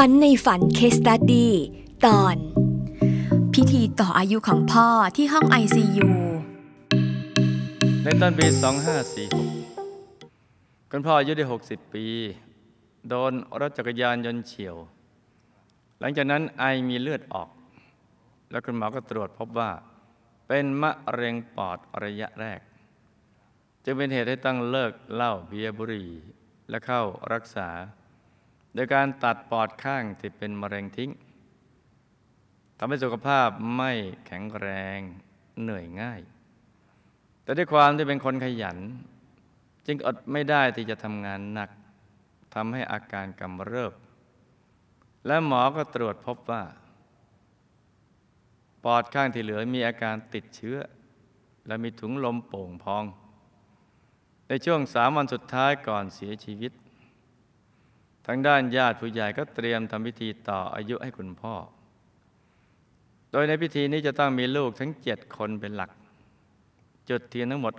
ฝันในฝันเคสตัดดี้ตอน พิธีต่ออายุของพ่อที่ห้อง ICU ในต้นปี 2546 คุณพ่ออายุได้ 60 ปี โดนรถจักรยานยนต์เฉียว หลังจากนั้นไอมีเลือดออก แล้วคุณหมอก็ตรวจพบว่า เป็นมะเร็งปอดระยะแรก จึงเป็นเหตุให้ต้องเลิกเหล้าเบียร์บุหรี่และเข้ารักษา โดยการตัดปอดข้างที่เป็นมะเร็งทิ้งทำให้สุขภาพไม่แข็งแรงเหนื่อยง่าย แต่ด้วยความที่เป็นคนขยัน จึงอดไม่ได้ที่จะทำงานหนักทำให้อาการกำเริบ และหมอก็ตรวจพบว่า ปอดข้างที่เหลือมีอาการติดเชื้อ และมีถุงลมโป่งพอง ในช่วงสามวันสุดท้ายก่อนเสียชีวิต ทางด้านญาติผู้ใหญ่ก็เตรียมทำพิธีต่ออายุให้คุณพ่อ โดยในพิธีนี้จะต้องมีลูกทั้งเจ็ดคนเป็นหลัก จุดเทียนทั้งหมด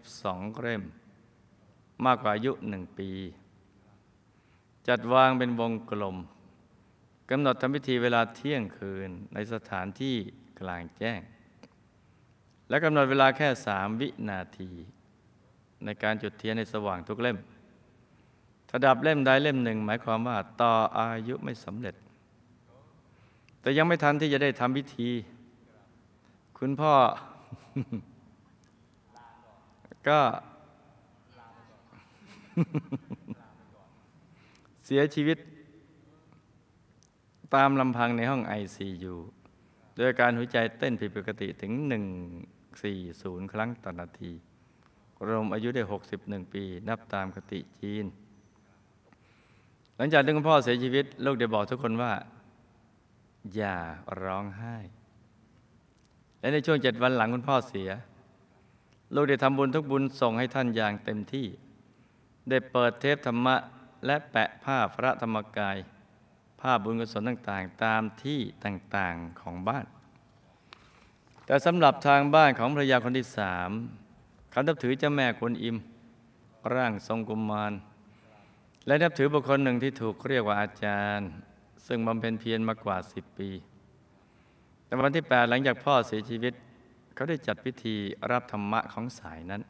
62เล่ม มากกว่าอายุหนึ่งปี จัดวางเป็นวงกลมกำหนดทำพิธีเวลาเที่ยงคืนในสถานที่กลางแจ้ง และกำหนดเวลาแค่สามวินาที ในการจุดเทียนในสว่างทุกเล่ม ถ้าดับเล่มใดเล่มหนึ่ง หมายความว่าต่ออายุไม่สำเร็จ แต่ยังไม่ทันที่จะได้ทำพิธี คุณพ่อ ก็ เสียชีวิต ตามลำพังในห้อง ICU โดยการหัวใจเต้นผิดปกติถึง 140 ครั้งต่อนาที รวมอายุได้ 61 ปี นับตามคติจีน ลังจากที่คุณพ่อเสียชีวิต ลูกได้บอกทุกคนว่า อย่าร้องไห้ และในช่วงเจ็ดวันหลังคุณพ่อเสีย ลูกได้ทำบุญทุกบุญส่งให้ท่านอย่างเต็มที่ ได้เปิดเทปธรรมะ และแปะผ้าพระธรรมกายภาพบุญกุศลต่างๆ ตามที่ต่างๆของบ้าน แต่สำหรับทางบ้านของภรรยาคนที่สามเขานับถือเจ้าแม่กวนอิม ร่างทรงกุมมาร และนับถือบุคคลหนึ่งที่ถูกเรียกว่าอาจารย์ ซึ่งบำเพ็ญเพียรมากว่าสิบปี แต่วันที่แปดหลังจากพ่อเสียชีวิต เขาได้จัดพิธีรับธรรมะของสายนั้น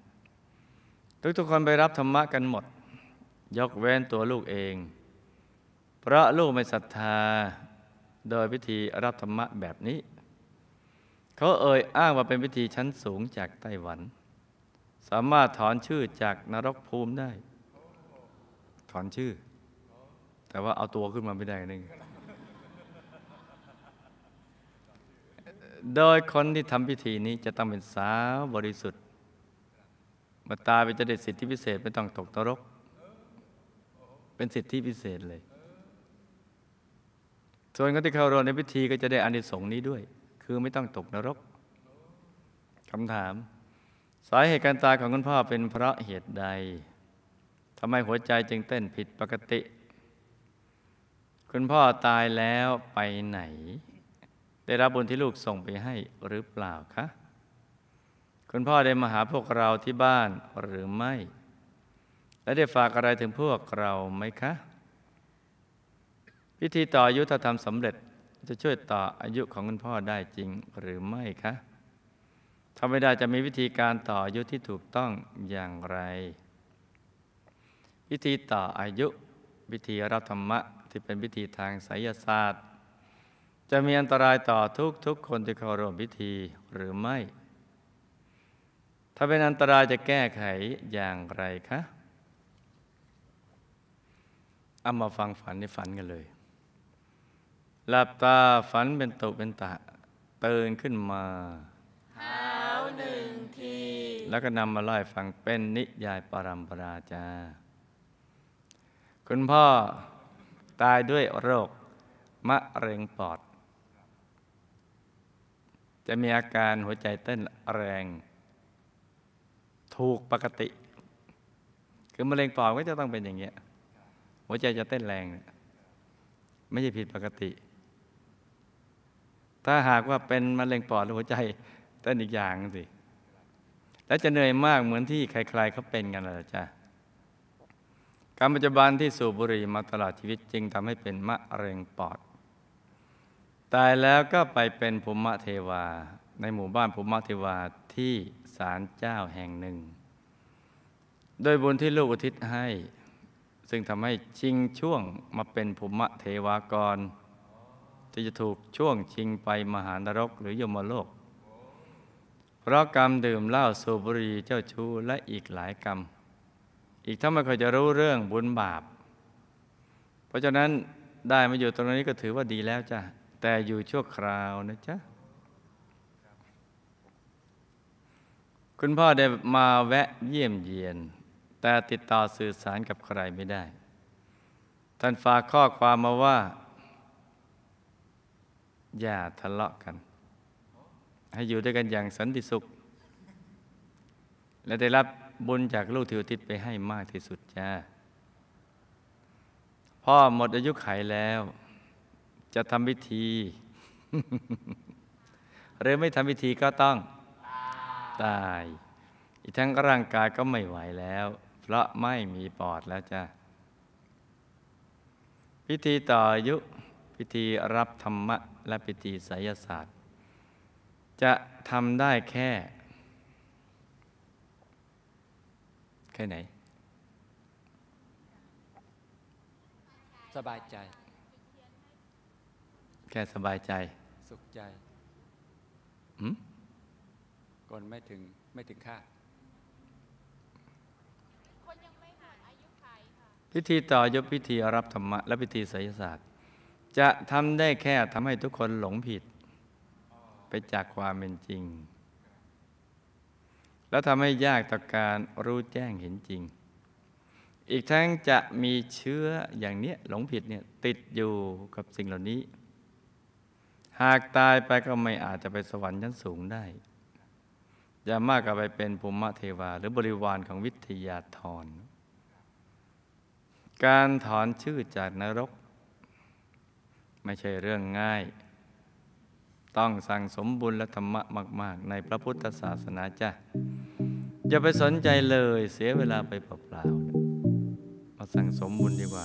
ทุกๆคนไปรับธรรมะกันหมด ยกเว้นตัวลูกเอง เพราะลูกไม่ศรัทธาโดยพิธีรับธรรมะแบบนี้ เขาเอ่ยอ้างว่าเป็นพิธีชั้นสูงจากไต้หวัน สามารถถอนชื่อจากนรกภูมิได้ ถอนชื่อ แต่ว่าเอาตัวขึ้นมาไม่ได้นึงโดยคนที่ทำพิธีนี้จะต้องเป็นสาวบริสุทธิ์มาตายไปจะได้สิทธิพิเศษไม่ต้องตกนรก เป็นสิทธิพิเศษเลย ส่วนคนที่เข้าร่วมในพิธีก็จะได้อานิสงส์นี้ด้วย คือไม่ต้องตกนรกคำถาม สาเหตุการตายของคุณพ่อเป็นเพราะเหตุใด ทำไมหัวใจจึงเต้นผิดปกติ คุณพ่อตายแล้วไปไหน ได้รับบุญที่ลูกส่งไปให้หรือเปล่าคะ คุณพ่อได้มาหาพวกเราที่บ้านหรือไม่ และได้ฝากอะไรถึงพวกเราไหมคะ พิธีต่ออายุถ้าทำสำเร็จจะช่วยต่ออายุของคุณพ่อได้จริงหรือไม่คะถ้าไม่ได้จะมีวิธีการต่ออายุที่ถูกต้องอย่างไร พิธีต่ออายุ พิธีรับธรรมะที่เป็นพิธีทางไสยศาสตร์ จะมีอันตรายต่อทุกทุกคนที่เข้าร่วมพิธีหรือไม่ ถ้าเป็นอันตรายจะแก้ไขอย่างไรคะเอามาฟังฝันในฝันกันเลย หลับตาฝันเป็นตุเป็นตะตื่นขึ้นมาหาวหนึ่งที แล้วก็นำมาเล่าให้ฟังเป็นนิยายปรัมปราจา คุณพ่อตายด้วยโรคมะเร็งปอด จะมีอาการหัวใจเต้นแรง ถูกปกติ คือมะเร็งปอดก็จะต้องเป็นอย่างเงี้ย หัวใจจะเต้นแรง ไม่ใช่ผิดปกติ ถ้าหากว่าเป็นมะเร็งปอดหัวใจเต้นอีกอย่างสิ แล้วจะเหนื่อยมากเหมือนที่ใครๆเขาเป็นกันเลยจ้ะ การปัจจุบันที่สูบบุหรี่มาตลอดชีวิตจึงทำให้เป็นมะเร็งปอด ตายแล้วก็ไปเป็นภูมิเทวา ในหมู่บ้านภูมิเทวาที่ศาลเจ้าแห่งหนึ่ง โดยบุญที่ลูกอุทิศให้ ซึ่งทำให้ชิงช่วงมาเป็นภูมิเทวากรที่จะถูกช่วงชิงไปมหานรกหรือยมโลก เพราะกรรมดื่มเหล้าสูบบุหรี่เจ้าชู้และอีกหลายกรรม อีกถ้าไม่ค่อยจะรู้เรื่องบุญบาป เพราะฉะนั้นได้มาอยู่ตรงนี้ก็ถือว่าดีแล้วจ้ะ แต่อยู่ชั่วคราวนะจ๊ะ คุณพ่อได้มาแวะเยี่ยมเยียน แต่ติดต่อสื่อสารกับใครไม่ได้ ท่านฝากข้อความมาว่า อย่าทะเลาะกัน ให้อยู่ด้วยกันอย่างสันติสุข และได้รับ บุญจากลูกที่อุทิศไปให้มากที่สุดจ้า พ่อหมดอายุไขแล้ว จะทำพิธี หรือไม่ทำพิธีก็ต้องตาย อีกทั้งร่างกายก็ไม่ไหวแล้ว เพราะไม่มีปอดแล้วจ้าพิธีต่ออายุพิธีรับธรรมะ และพิธีไสยศาสตร์ จะทำได้แค่ แค่ไหน สบายใจ แค่สบายใจ สุขใจหืมก่อนไม่ถึงไม่ถึงคาดพิธีต่อยกพิธีรับธรรมะ และพิธีไสยศาสตร์ จะทำได้แค่ทำให้ทุกคนหลงผิด ไปจากความเป็นจริง แล้วทำให้ยากต่อการรู้แจ้งเห็นจริง อีกทั้งจะมีเชื้ออย่างเนี้ยหลงผิดเนี่ยติดอยู่กับสิ่งเหล่านี้ หากตายไปก็ไม่อาจจะไปสวรรค์ชั้นสูงได้จะมากกว่าไปเป็นภูมิเทวา หรือบริวารของวิทยาธรการถอนชื่อจากนรก ไม่ใช่เรื่องง่าย ต้องสั่งสมบุญและธรรมะมาก ๆ ในพระพุทธศาสนาจ้ะอย่าไปสนใจเลยเสียเวลาไปเปล่าๆมาสั่งสมบุญดีกว่า